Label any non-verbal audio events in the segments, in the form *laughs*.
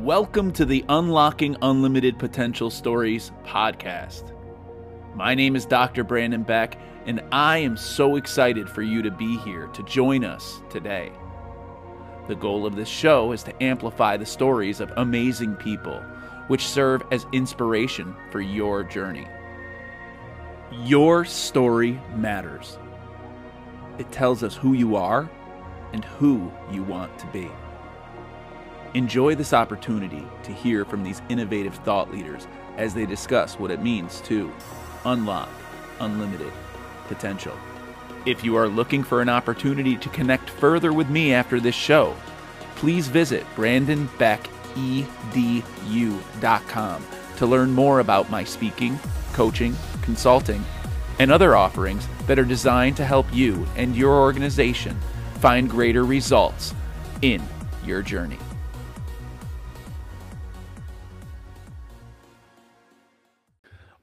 Welcome to the Unlocking Unlimited Potential Stories podcast. My name is Dr. Brandon Beck, and I am so excited for you to be here to join us today. The goal of this show is to amplify the stories of amazing people, which serve as inspiration for your journey. Your story matters. It tells us who you are and who you want to be. Enjoy this opportunity to hear from these innovative thought leaders as they discuss what it means to unlock unlimited potential. If you are looking for an opportunity to connect further with me after this show, please visit brandonbeckedu.com to learn more about my speaking, coaching, consulting, and other offerings that are designed to help you and your organization find greater results in your journey.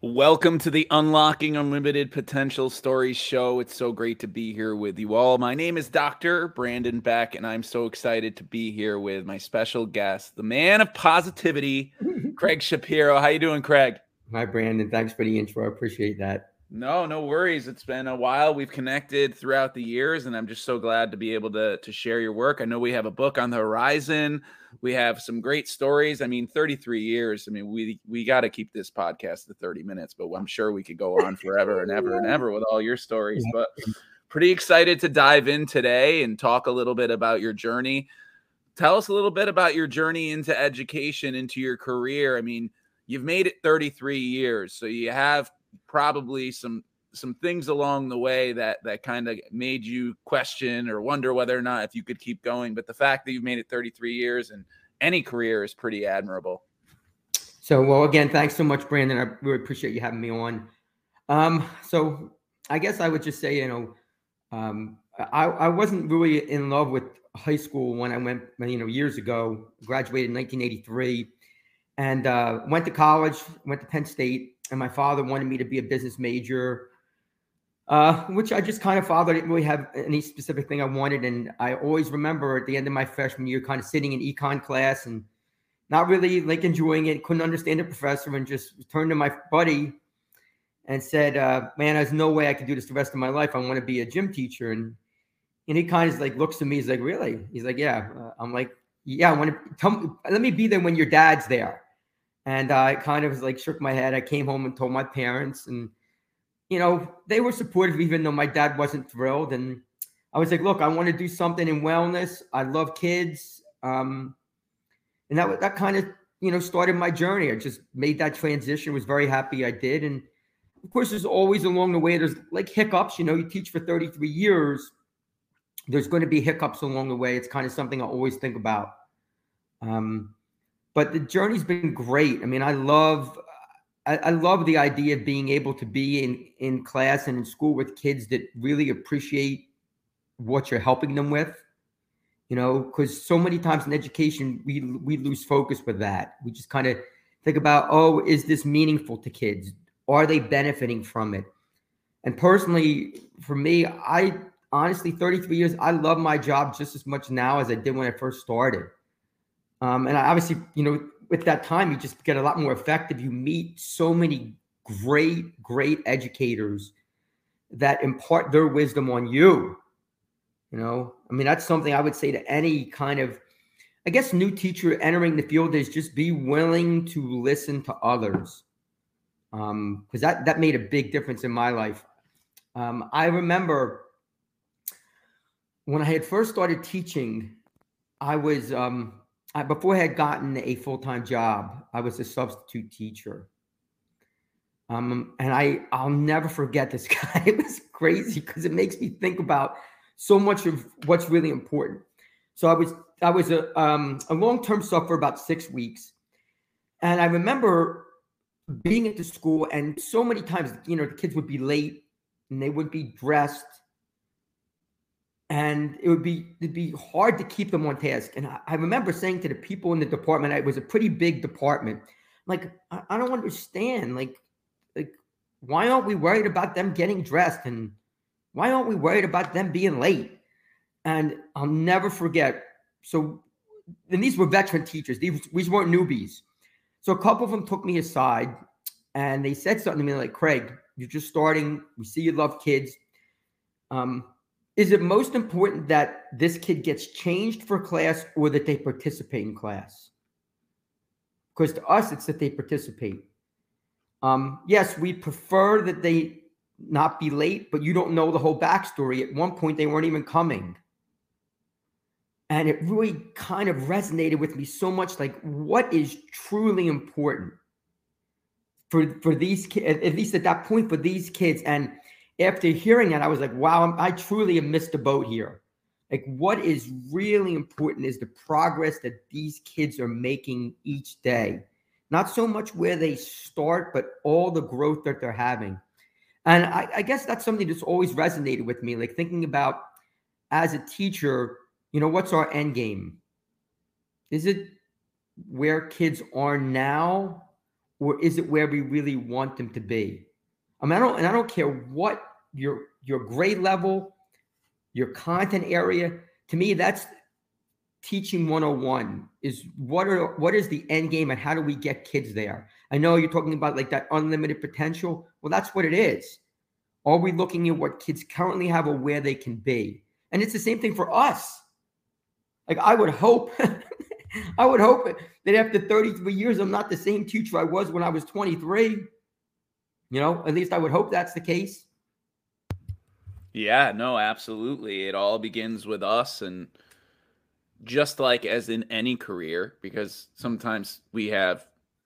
Welcome to the Unlocking Unlimited Potential Stories show. It's so great to be here with you all. My name is Dr. Brandon Beck, and I'm so excited to be here with my special guest, the man of positivity, *laughs* Craig Shapiro. How you doing, Craig? Hi, Brandon. Thanks for the intro. I appreciate that. No, no worries. It's been a while. We've connected throughout the years, and I'm just so glad to be able to to share your work. I know we have a book on the horizon. We have some great stories. I mean, 33 years. I mean, we we got to keep this podcast to 30 minutes, but I'm sure we could go on forever and ever and ever with all your stories. But pretty excited to dive in today and talk a little bit about your journey. Tell us a little bit about your journey into education, into your career. I mean, you've made it 33 years, so you have probably some some things along the way that that kind of made you question or wonder whether or not if you could keep going. But the fact that you've made it 33 years and any career is pretty admirable. So, well, again, thanks so much, Brandon. I really appreciate you having me on. Um, so, I guess I would just say, you know, um, I, I wasn't really in love with high school when I went, you know, years ago. Graduated in 1983, and uh, went to college. Went to Penn State, and my father wanted me to be a business major uh, which I just kind of followed. I didn't really have any specific thing I wanted. And I always remember at the end of my freshman year, kind of sitting in econ class and not really like enjoying it, couldn't understand the professor, and just turned to my buddy and said, uh, Man, there's no way I can do this the rest of my life. I want to be a gym teacher. And and he kind of like looks at me, he's like, Really? He's like, Yeah. Uh, I'm like, Yeah, I want to tell let me be there when your dad's there. And I kind of like shook my head. I came home and told my parents and you know, they were supportive, even though my dad wasn't thrilled. And I was like, look, I want to do something in wellness. I love kids. Um, and that, that kind of, you know, started my journey. I just made that transition, was very happy I did. And of course, there's always along the way, there's like hiccups. You know, you teach for 33 years, there's going to be hiccups along the way. It's kind of something I always think about. Um, but the journey's been great. I mean, I love I, I love the idea of being able to be in in class and in school with kids that really appreciate what you're helping them with you know because so many times in education we we lose focus with that. We just kind of think about oh is this meaningful to kids? Are they benefiting from it? And personally for me i honestly 33 years i love my job just as much now as i did when i first started um, and obviously you know with that time, you just get a lot more effective. You meet so many great, great educators that impart their wisdom on you. You know, I mean, that's something I would say to any kind of, I guess, new teacher entering the field is just be willing to listen to others. Um, because that that made a big difference in my life. Um, I remember when I had first started teaching, I was um I, before I had gotten a full time job, I was a substitute teacher. Um, and I I'll never forget this *laughs* guy. It was crazy because it makes me think about so much of what's really important. So I was I was a um, a long term sub for about six weeks, and I remember being at the school and so many times you know the kids would be late and they would be dressed and it would be it'd be hard to keep them on task. And I, I remember saying to the people in the department, it was a pretty big department, like I, I don't understand, like like why aren't we worried about them getting dressed and why aren't we worried about them being late? And I'll never forget. So and these were veteran teachers. These, these weren't newbies. So a couple of them took me aside and they said something to me like, Craig, you're just starting. We see you love kids. Um, is it most important that this kid gets changed for class or that they participate in class? Because to us, it's that they participate. Um, yes, we prefer that they not be late, but you don't know the whole backstory. At one point, they weren't even coming. And it really kind of resonated with me so much like, what is truly important for, for these kids, at least at that point, for these kids? And after hearing that, I was like, wow, I truly have missed the boat here. Like, what is really important is the progress that these kids are making each day. Not so much where they start, but all the growth that they're having. And I, I guess that's something that's always resonated with me. Like thinking about as a teacher, you know, what's our end game? Is it where kids are now, or is it where we really want them to be? I mean, I don't, and I don't care what your your grade level, your content area. To me, that's teaching 101 is what are what is the end game and how do we get kids there? I know you're talking about like that unlimited potential. Well that's what it is. Are we looking at what kids currently have or where they can be? And it's the same thing for us. Like i would hope *laughs* i would hope that after 33 years i'm not the same teacher i was when i was 23 you know at least i would hope that's the case yeah no absolutely it all begins with us and just like as in any career, because sometimes we have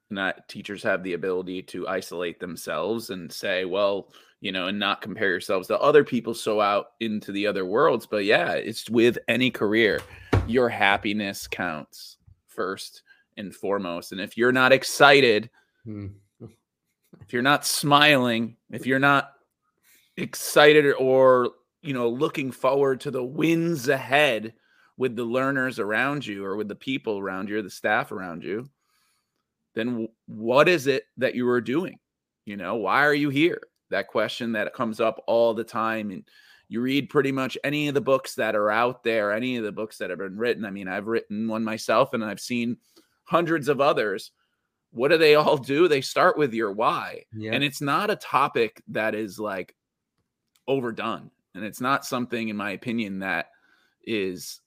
not teachers have the ability to isolate themselves and say, well, you know, and not compare yourselves to other people so out into the other worlds. But yeah, it's with any career, your happiness counts first and foremost. And if you're not excited, hmm. if you're not smiling, if you're not excited or, you know, looking forward to the wins ahead, with the learners around you or with the people around you or the staff around you, then what is it that you are doing? You know, why are you here? That question that comes up all the time. And you read pretty much any of the books that are out there, any of the books that have been written. I mean, I've written one myself and I've seen hundreds of others. What do they all do? They start with your why. Yeah. And it's not a topic that is like overdone. And it's not something, in my opinion, that is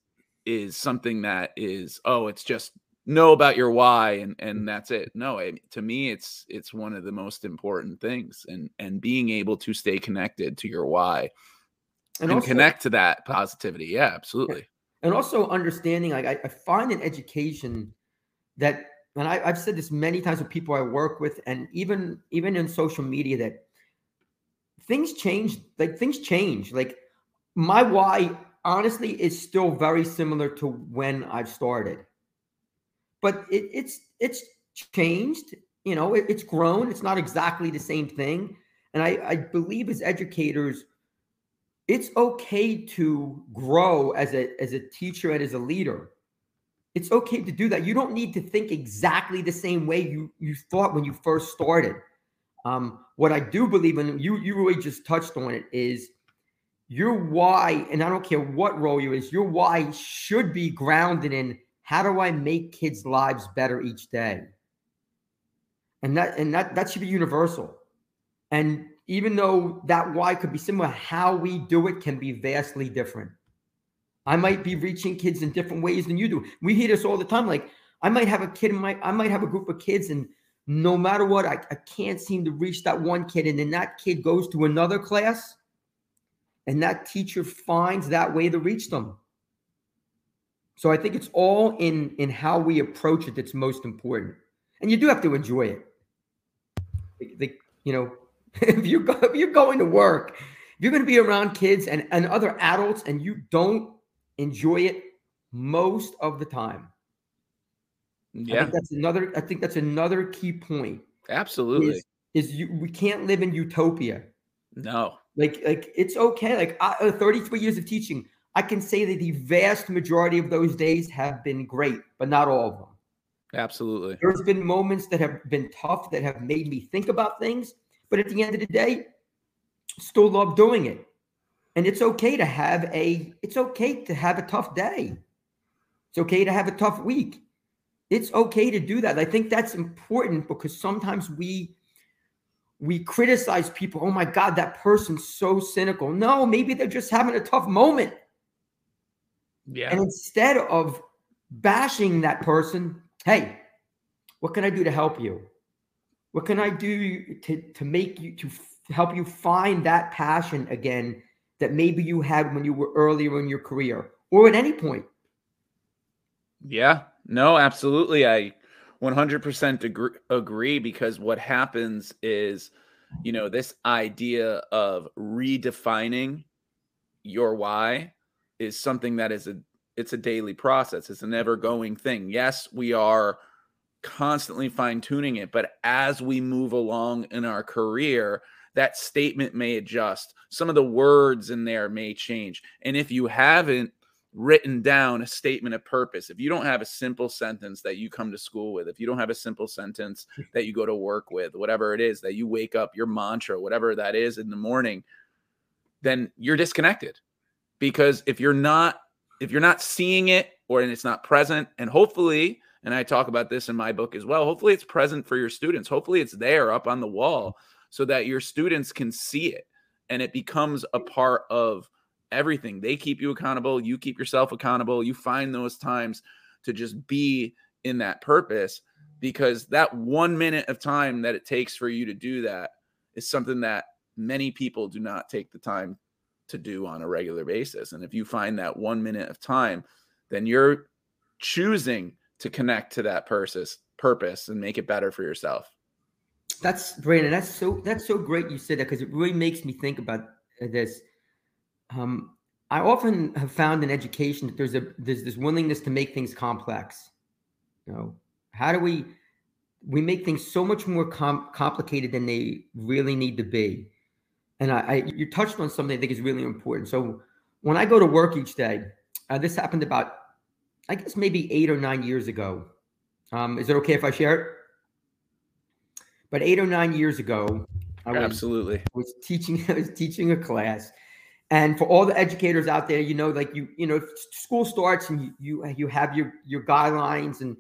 is something that is oh it's just know about your why and and mm. that's it no it, to me it's it's one of the most important things and and being able to stay connected to your why and, and also, connect to that positivity yeah absolutely and also understanding like I, I find in education that and I, i've said this many times with people i work with and even even in social media that things change like things change like my why honestly is still very similar to when I've started. But it, it's it's changed, you know, it, it's grown. It's not exactly the same thing. And I, I believe as educators, it's okay to grow as a as a teacher and as a leader. It's okay to do that. You don't need to think exactly the same way you you thought when you first started. Um, what I do believe in, you you really just touched on it, is your why, and I don't care what role you is, your why should be grounded in how do I make kids' lives better each day? And that and that that should be universal. And even though that why could be similar, how we do it can be vastly different. I might be reaching kids in different ways than you do. We hear this all the time. Like I might have a kid in my, I might have a group of kids, and no matter what, I, I can't seem to reach that one kid. And then that kid goes to another class and that teacher finds that way to reach them. So I think it's all in in how we approach it that's most important, and you do have to enjoy it. The, the, you know, *laughs* if you go, if you're going to work, if you're going to be around kids and and other adults, and you don't enjoy it most of the time. Yeah, that's another. I think that's another key point. Absolutely, is, is you we can't live in utopia. No, like, like it's okay. Like I, uh, 33 years of teaching, I can say that the vast majority of those days have been great, but not all of them. Absolutely. There's been moments that have been tough that have made me think about things, but at the end of the day, still love doing it. And it's okay to have a it's okay to have a tough day. It's okay to have a tough week. It's okay to do that. I think that's important because sometimes we we criticize people. Oh my God, that person's so cynical. No, maybe they're just having a tough moment. Yeah. And instead of bashing that person, hey, what can I do to help you? What can I do to, to make you to help you find that passion again that maybe you had when you were earlier in your career or at any point? Yeah, no, absolutely. I 100% agree, agree because what happens is, you know, this idea of redefining your why is something that is a it's a daily process. It's an ever going thing. Yes, we are constantly fine tuning it, but as we move along in our career, that statement may adjust. Some of the words in there may change. And if you haven't written down a statement of purpose, if you don't have a simple sentence that you come to school with, if you don't have a simple sentence hmm. that you go to work with, whatever it is that you wake up, your mantra, whatever that is in the morning, then you're disconnected. Because if you're not if you're not seeing it or and it's not present and hopefully and I talk about this in my book as well, hopefully it's present for your students. Hopefully it's there up on the wall so that your students can see it and it becomes a hmm. part of everything. They keep you accountable, you keep yourself accountable. You find those times to just be in that purpose because that 1 minute of time that it takes for you to do that is something that many people do not take the time to do on a regular basis. And if you find that 1 minute of time, then you're choosing to connect to that purpose purpose and make it better for yourself. That's Brandon. That's so that's so great you said that because it really makes me think about uh, this. Um, I often have found in education that there's a there's this willingness to make things complex. You know, how do we we make things so much more com- complicated than they really need to be? And I, I, you touched on something I think is really important. So when I go to work each day, uh, this happened about I guess maybe eight or nine years ago. Um, is it okay if I share it? But eight or nine years ago, I was, absolutely was teaching. *laughs* I was teaching a class, and for all the educators out there, you know, like you, you know, school starts and you you, uh, you have your your guidelines and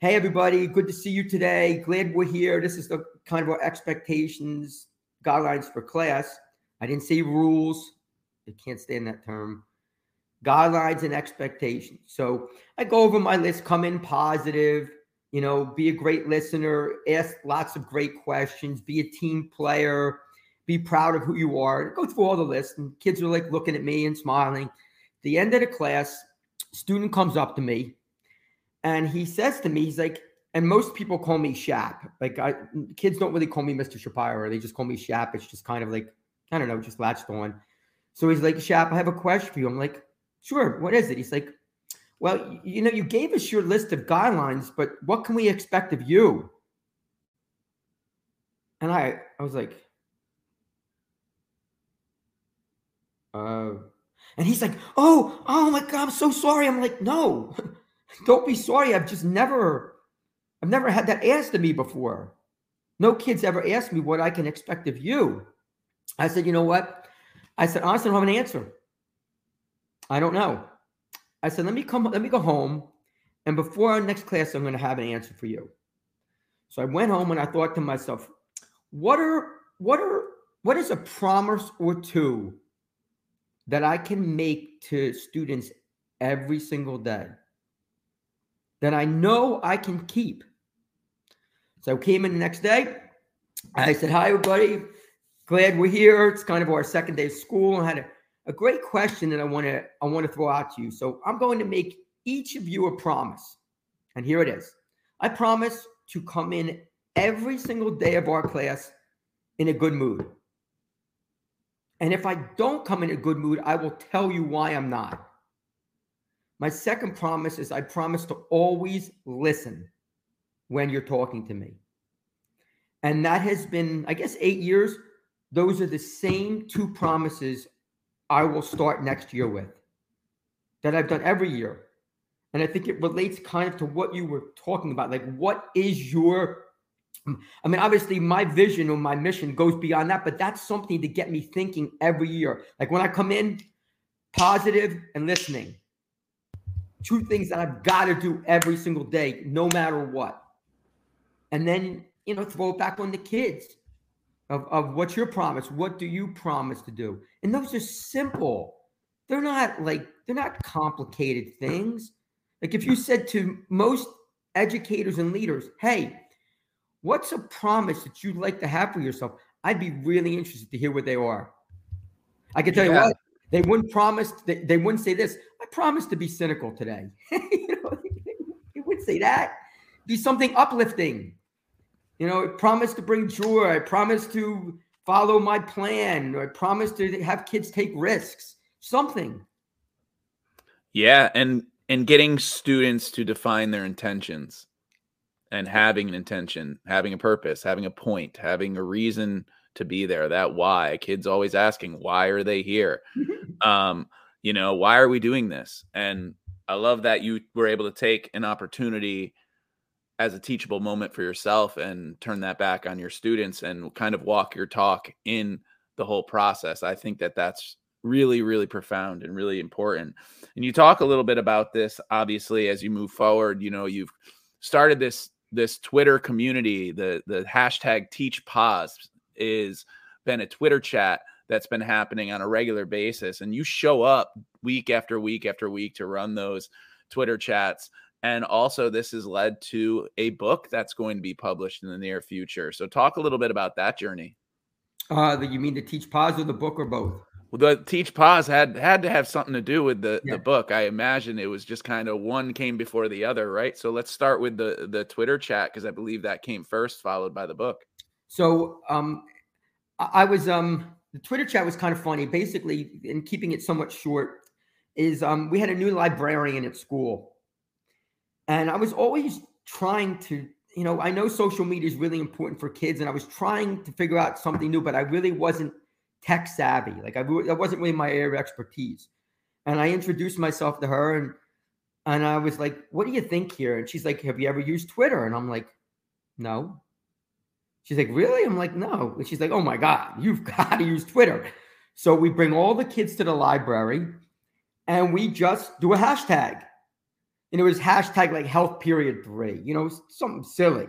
hey everybody, good to see you today. Glad we're here. This is the kind of our expectations guidelines for class. I didn't say rules. I can't stand that term guidelines and expectations. So I go over my list, come in positive, you know, be a great listener, ask lots of great questions, be a team player, be proud of who you are. Go through all the list, and kids are like looking at me and smiling. The end of the class, student comes up to me and he says to me, he's like, and most people call me Shap. Like I kids don't really call me Mr. Shapiro, they just call me Shap. It's just kind of like, I don't know, just latched on. So he's like, Shap, I have a question for you. I'm like, Sure. What is it? He's like, Well, you know, you gave us your list of guidelines, but what can we expect of you? And I, I was like, uh, and he's like, Oh, oh my God, I'm so sorry. I'm like, No, *laughs* don't be sorry. I've just never, I've never had that asked of me before. No kids ever asked me what I can expect of you. I said, You know what? I said, honestly, I don't have an answer. I don't know. I said, let me come, let me go home. And before our next class, I'm going to have an answer for you. So I went home and I thought to myself, what are, what are, what is a promise or two that I can make to students every single day that I know I can keep? So I came in the next day. I said, hi, everybody. Glad we're here. It's kind of our second day of school. I had a a great question that I want to I want to throw out to you. So I'm going to make each of you a promise. And here it is. I promise to come in every single day of our class in a good mood. And if I don't come in a good mood, I will tell you why I'm not. My second promise is I promise to always listen when you're talking to me. And that has been, I guess, eight years. Those are the same two promises I will start next year with that I've done every year. And I think it relates kind of to what you were talking about. Like, what is your, I mean, obviously, my vision or my mission goes beyond that, but that's something to get me thinking every year. Like, when I come in, positive and listening. two things that I've got to do every single day, no matter what. And then, you know, throw it back on the kids of, of what's your promise? What do you promise to do? And those are simple. They're not like, they're not complicated things. Like if you said to most educators and leaders, hey, what's a promise that you'd like to have for yourself? I'd be really interested to hear what they are. I can tell yeah. you what, they wouldn't promise, they, they wouldn't say this. I promise to be cynical today. *laughs* you know, *laughs* they wouldn't say that. Be something uplifting. You know, I promise to bring joy. I promise to follow my plan. I promise to have kids take risks. Something. Yeah, and and getting students to define their intentions and having an intention, having a purpose, having a point, having a reason to be there. That why. Kids always asking, why are they here? um, you know, why are we doing this? And I love that you were able to take an opportunity as a teachable moment for yourself and turn that back on your students and kind of walk your talk in the whole process. I think that that's really really profound and really important. And you talk a little bit about this obviously as you move forward, you know, you've started this this Twitter community, the the hashtag TeachPos is been a Twitter chat that's been happening on a regular basis. And you show up week after week after week to run those Twitter chats. And also, this has led to a book that's going to be published in the near future. So, talk a little bit about that journey. Uh, you mean to TeachPos or the book or both? Well, the TeachPos had had to have something to do with the, yeah. the book. I imagine it was just kind of one came before the other, right? So let's start with the the Twitter chat because I believe that came first, followed by the book. So um, I was um the Twitter chat was kind of funny. Basically, in keeping it somewhat short, is um, we had a new librarian at school, and I was always trying to, you know, I know social media is really important for kids, and I was trying to figure out something new, but I really wasn't tech savvy. Like I, that wasn't really my area of expertise. And I introduced myself to her, and and I was like, "What do you think here?" And she's like, "Have you ever used Twitter?" And I'm like, "No." She's like, really? I'm like, no. And she's like, oh my God, you've *laughs* got to use Twitter. So we bring all the kids to the library and we just do a hashtag. And it was hashtag like health period three, you know, something silly.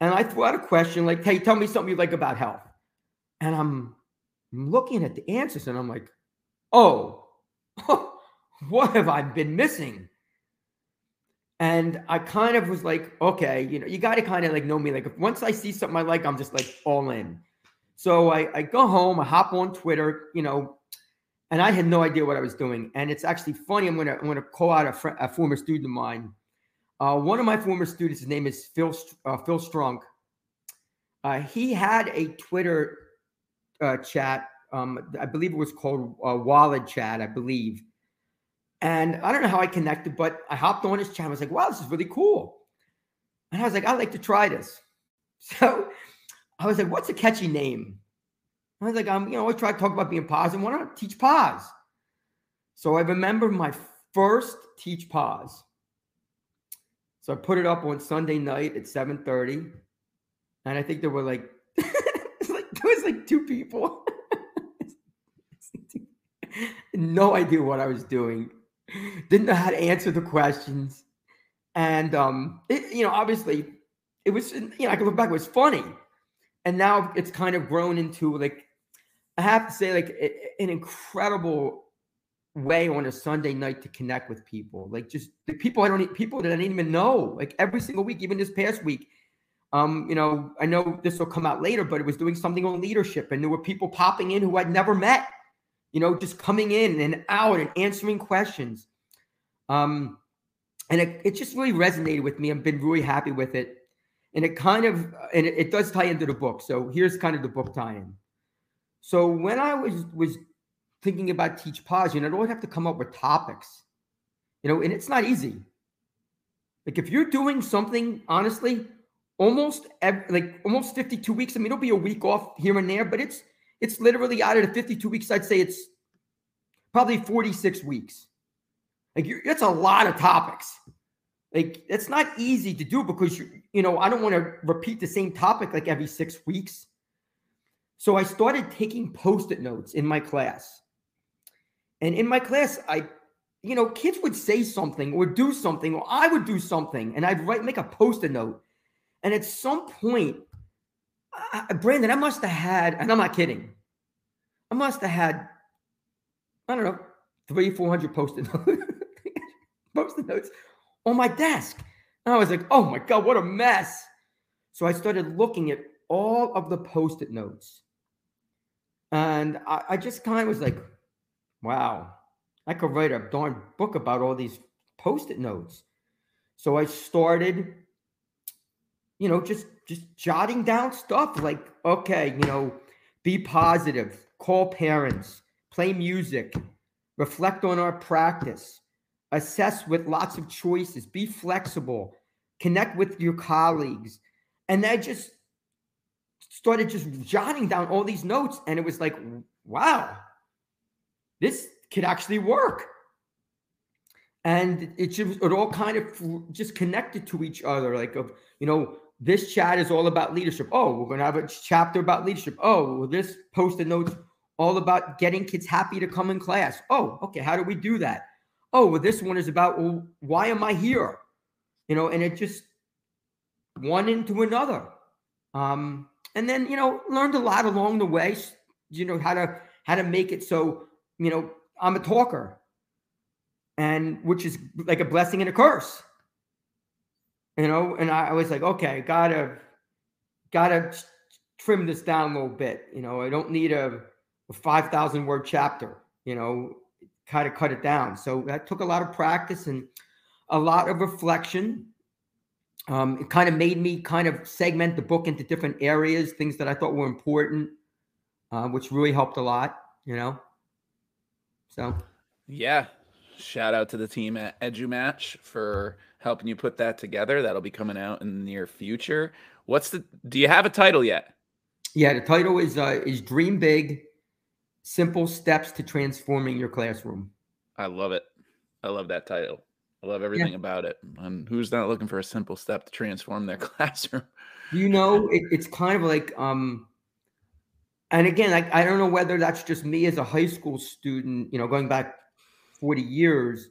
And I threw out a question like, hey, tell me something you like about health. And I'm looking at the answers and I'm like, oh, *laughs* what have I been missing? And I kind of was like, okay, you know, you got to kind of like know me. Like, once I see something I like, I'm just like all in. So I, I go home, I hop on Twitter, you know, and I had no idea what I was doing. And it's actually funny. I'm gonna I'm gonna call out a, fr- a former student of mine. Uh, one of my former students, his name is Phil uh, Phil Strunk. Uh, he had a Twitter uh, chat. Um, I believe it was called uh, Wallet Chat. I believe and I don't know how I connected, but I hopped on his channel. I was like, wow, this is really cool. And I was like, I'd like to try this. *laughs* So I was like, what's a catchy name? I was like, I'm, you know, I try to talk about being positive. Why not TeachPos? So I remember my first TeachPos. So I put it up on Sunday night at 7:30. And I think there were like, like two people. *laughs* no idea what I was doing didn't know how to answer the questions. And um, it, you know, obviously, it was you know I can look back, it was funny, and now it's kind of grown into like I have to say like an incredible way on a Sunday night to connect with people. Like just the people I don't people that I didn't even know. Like every single week, even this past week. Um, you know, I know this will come out later, but it was doing something on leadership, and there were people popping in who I'd never met you know, just coming in and out and answering questions. Um, and it, it just really resonated with me. I've been really happy with it. And it kind of, and it, it does tie into the book. So here's kind of the book tie-in. So when I was was thinking about TeachPos, you know, I'd always have to come up with topics, you know, and it's not easy. Like if you're doing something, honestly, almost every, like almost 52 weeks. I mean, it'll be a week off here and there, but it's it's literally out of the 52 weeks, I'd say it's probably 46 weeks. Like that's a lot of topics. Like it's not easy to do because you, you know, I don't want to repeat the same topic like every six weeks. So I started taking post-it notes in my class. And in my class, I you know, kids would say something or do something, or I would do something, and I'd write, make a post-it note. And at some point, I, Brandon, I must have had, and I'm not kidding, I must have had, I don't know, three, 400 post-it notes, *laughs* post-it notes on my desk. And I was like, oh my God, what a mess. So I started looking at all of the post-it notes. And I, I just kind of was like, wow, I could write a darn book about all these post-it notes. So I started, you know, just just jotting down stuff like, okay, you know, be positive, call parents, play music, reflect on our practice, assess with lots of choices, be flexible, connect with your colleagues. And I just started just jotting down all these notes. And it was like, wow, this could actually work. And it just it all kind of just connected to each other. Like of you know, this chat is all about leadership. Oh, we're gonna have a chapter about leadership. Oh, this post-it notes all about getting kids happy to come in class. Oh, okay, how do we do that? Oh, well, this one is about well, why am I here? You know, and it just one into another. Um, and then you know, learned a lot along the way. You know how to how to make it so you know I'm a talker, and which is like a blessing and a curse. You know, and I, I was like, okay, gotta gotta trim this down a little bit. You know, I don't need a, a five thousand word chapter. You know, kind of cut it down. So that took a lot of practice and a lot of reflection. Um, it kind of made me kind of segment the book into different areas, things that I thought were important, uh, which really helped a lot. You know. So, yeah, shout out to the team at EduMatch for helping you put that together. That'll be coming out in the near future. What's the? Do you have a title yet? Yeah, the title is uh, is Dream Big: Simple Steps to Transforming Your Classroom. I love it. I love that title. I love everything yeah. about it. And who's not looking for a simple step to transform their *laughs* classroom? You know, it, it's kind of like um and again, I, I don't know whether that's just me as a high school student, you know, going back 40 years,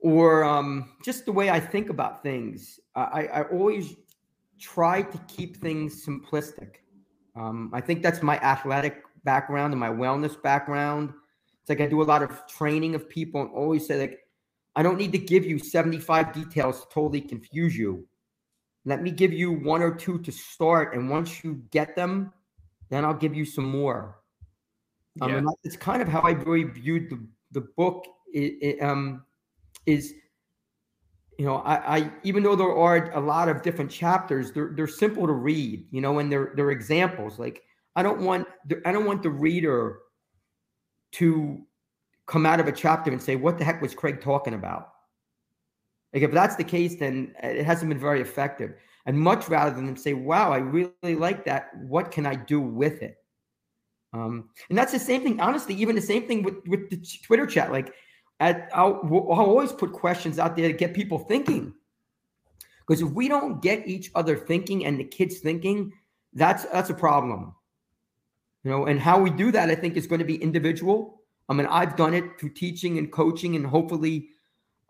or um, just the way I think about things. I, I always try to keep things simplistic. Um, I think that's my athletic background and my wellness background. It's like I do a lot of training of people and always say like, I don't need to give you 75 details to totally confuse you. Let me give you one or two to start. And once you get them, then I'll give you some more. Um, yeah. it's kind of how I really viewed the, the book. It, it, um, is, you know, I, I, even though there are a lot of different chapters, they're they're simple to read. You know, and they're they're examples. Like I don't want I don't want the reader to come out of a chapter and say, "What the heck was Craig talking about?" Like if that's the case, then it hasn't been very effective. And much rather than say, wow, I really like that. What can I do with it? Um, and that's the same thing, honestly, even the same thing with, with the Twitter chat. Like, at, I'll, I'll always put questions out there to get people thinking. Because if we don't get each other thinking and the kids thinking, that's that's a problem. You know, and how we do that, I think, is going to be individual. I mean, I've done it through teaching and coaching, and hopefully,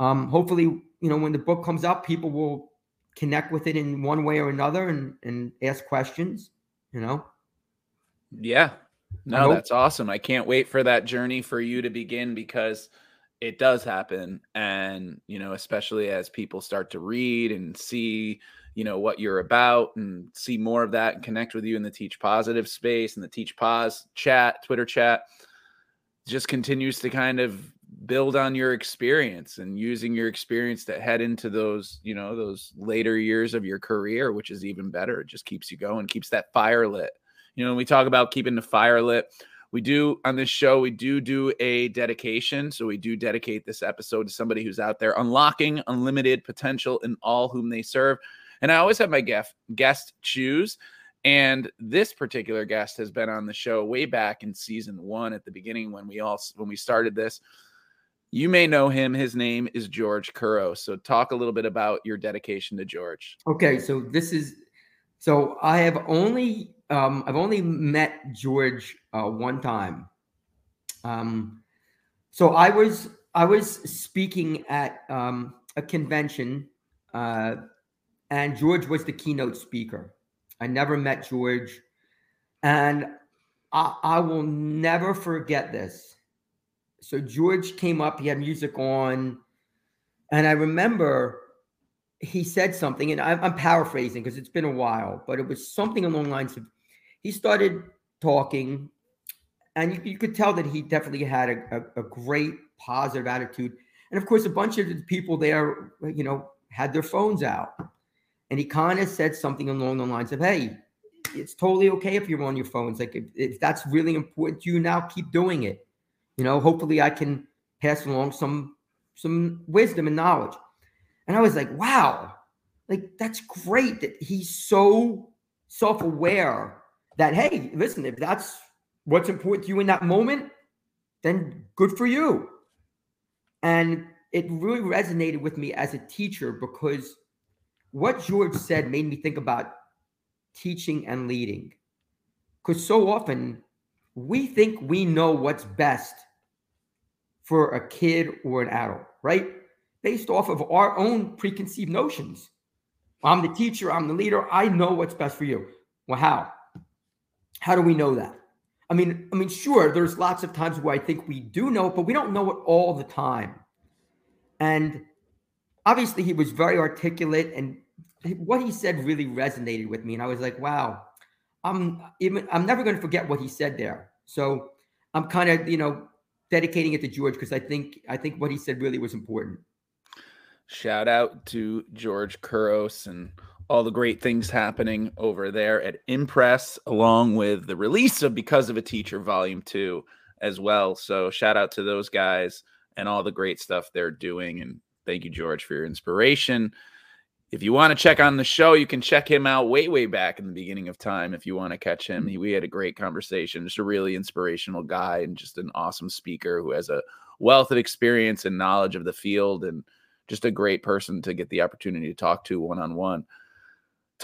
um, hopefully, you know, when the book comes out, people will connect with it in one way or another and and ask questions you know yeah no that's awesome. I can't wait for that journey for you to begin because it does happen and you know especially as people start to read and see you know what you're about and see more of that and connect with you in the teach positive space and the TeachPos chat twitter chat just continues to kind of build on your experience and using your experience to head into those you know those later years of your career which is even better. It just keeps you going keeps that fire lit you know when we talk about keeping the fire lit we do on this show we do do a dedication so we do dedicate this episode to somebody who's out there unlocking unlimited potential in all whom they serve and i always have my guest guest choose and this particular guest has been on the show way back in season one at the beginning when we all when we started this you may know him. His name is George Couros. So talk a little bit about your dedication to George. Okay, so this is so I have only um, I've only met George uh, one time. Um, so I was I was speaking at um, a convention, uh, and George was the keynote speaker. I never met George, and I, I will never forget this. So George came up, he had music on, and I remember he said something, and I'm, I'm paraphrasing because it's been a while, but it was something along the lines of he started talking, and you, you could tell that he definitely had a, a, a great positive attitude. And of course, a bunch of the people there, you know, had their phones out. And he kind of said something along the lines of, hey, it's totally okay if you're on your phones. Like if, if that's really important to you now, keep doing it. You know, hopefully I can pass along some some wisdom and knowledge. And I was like, wow, like that's great that he's so self-aware that hey, listen, if that's what's important to you in that moment, then good for you. And it really resonated with me as a teacher because what George said made me think about teaching and leading. Because so often we think we know what's best for a kid or an adult, right? Based off of our own preconceived notions. I'm the teacher, I'm the leader, I know what's best for you. Well, how? How do we know that? I mean, I mean, sure, there's lots of times where I think we do know it, but we don't know it all the time. And obviously, he was very articulate, and what he said really resonated with me. And I was like, wow, I'm even I'm never going to forget what he said there. So I'm kind of you know dedicating it to George because I think I think what he said really was important. Shout out to George Couros and all the great things happening over there at Impress, along with the release of Because of a Teacher Volume 2 as well. So, shout out to those guys and all the great stuff they're doing. And thank you, George, for your inspiration. If you want to check on the show, you can check him out way, way back in the beginning of time if you want to catch him. He, we had a great conversation, just a really inspirational guy and just an awesome speaker who has a wealth of experience and knowledge of the field and just a great person to get the opportunity to talk to one on one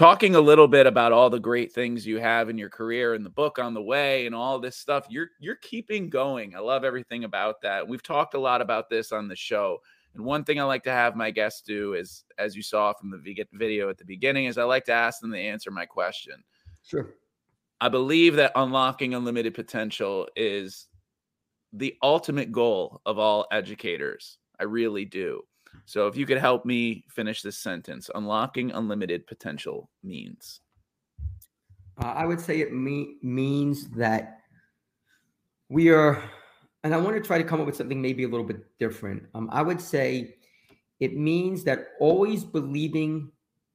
talking a little bit about all the great things you have in your career and the book on the way and all this stuff you're you're keeping going. I love everything about that we've talked a lot about this on the show and one thing i like to have my guests do is as you saw from the video at the beginning is i like to ask them to answer my question. Sure. I believe that unlocking unlimited potential is the ultimate goal of all educators. I really do so if you could help me finish this sentence, unlocking unlimited potential means. Uh, I would say it me- means that we are, and I want to try to come up with something maybe a little bit different. Um, I would say it means that always believing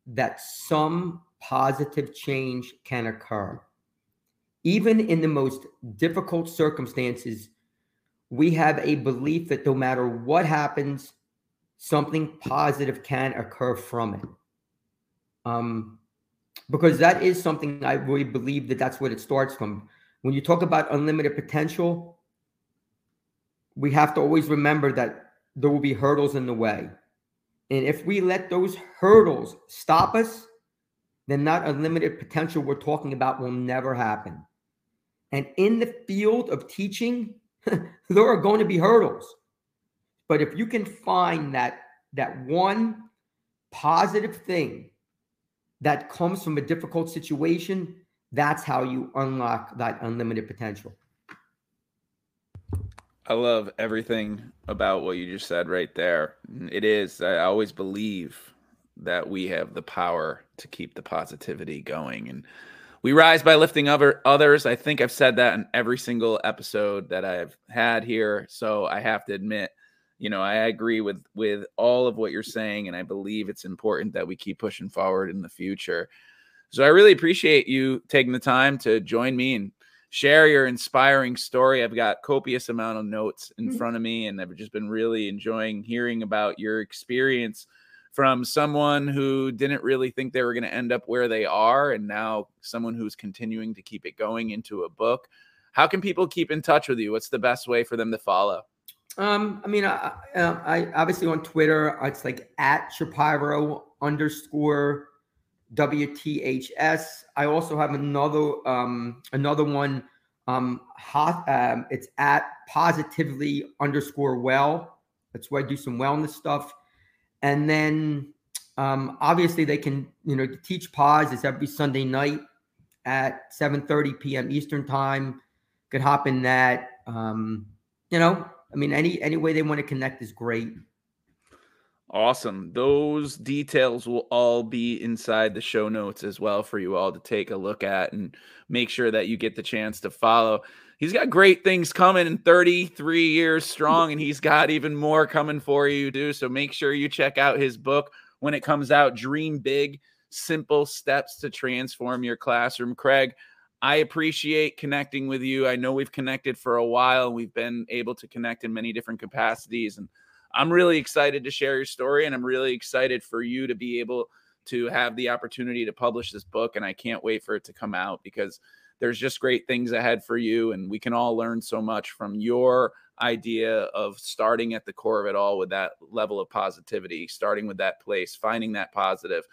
that some positive change can occur. Even in the most difficult circumstances, we have a belief that no matter what happens, something positive can occur from it. Um, because that is something I really believe that that's what it starts from. When you talk about unlimited potential, we have to always remember that there will be hurdles in the way. And if we let those hurdles stop us, then that unlimited potential we're talking about will never happen. And in the field of teaching, *laughs* there are going to be hurdles. But if you can find that that one positive thing that comes from a difficult situation, that's how you unlock that unlimited potential. I love everything about what you just said right there. It is, I always believe that we have the power to keep the positivity going. And we rise by lifting other others. I think I've said that in every single episode that I've had here. So I have to admit, you know, I agree with with all of what you're saying, and I believe it's important that we keep pushing forward in the future. So I really appreciate you taking the time to join me and share your inspiring story. I've got copious amount of notes in mm-hmm. front of me, and I've just been really enjoying hearing about your experience from someone who didn't really think they were going to end up where they are, and now someone who's continuing to keep it going into a book. How can people keep in touch with you? What's the best way for them to follow? Um, I mean, I, I, obviously on Twitter, it's like at Shapiro underscore WTHS. I also have another um another one. Um, hot, um it's at positively underscore well. That's where I do some wellness stuff. And then um, obviously they can, you know, TeachPos is every Sunday night at 7:30 p.m. Eastern time. Could hop in that. Um, you know, I mean, any any way they want to connect is great. Awesome. Those details will all be inside the show notes as well for you all to take a look at and make sure that you get the chance to follow. He's got great things coming in 33 years strong, and he's got even more coming for you, too. So make sure you check out his book when it comes out Dream Big Simple Steps to Transform Your Classroom. Craig, I appreciate connecting with you. I know we've connected for a while, we've been able to connect in many different capacities. And I'm really excited to share your story, and I'm really excited for you to be able to have the opportunity to publish this book. And I can't wait for it to come out because there's just great things ahead for you. And we can all learn so much from your idea of starting at the core of it all with that level of positivity, starting with that place, finding that positive,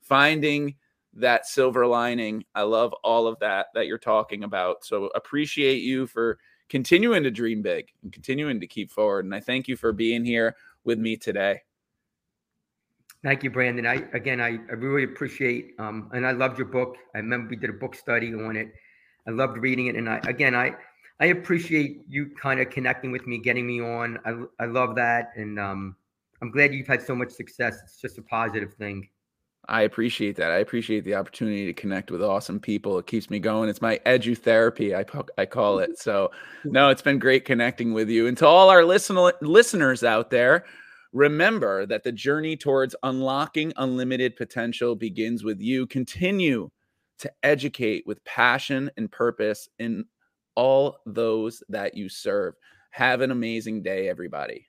finding that silver lining. I love all of that that you're talking about. So appreciate you for continuing to dream big and continuing to keep forward. And I thank you for being here with me today. Thank you, Brandon. I again, I, I really appreciate, um, and I loved your book. I remember we did a book study on it. I loved reading it, and I again, I I appreciate you kind of connecting with me, getting me on. I I love that, and um, I'm glad you've had so much success. It's just a positive thing. I appreciate that. I appreciate the opportunity to connect with awesome people. It keeps me going. It's my edutherapy, I I call it. So, *laughs* no, it's been great connecting with you. And to all our listen listeners out there, remember that the journey towards unlocking unlimited potential begins with you. Continue to educate with passion and purpose in all those that you serve. Have an amazing day, everybody.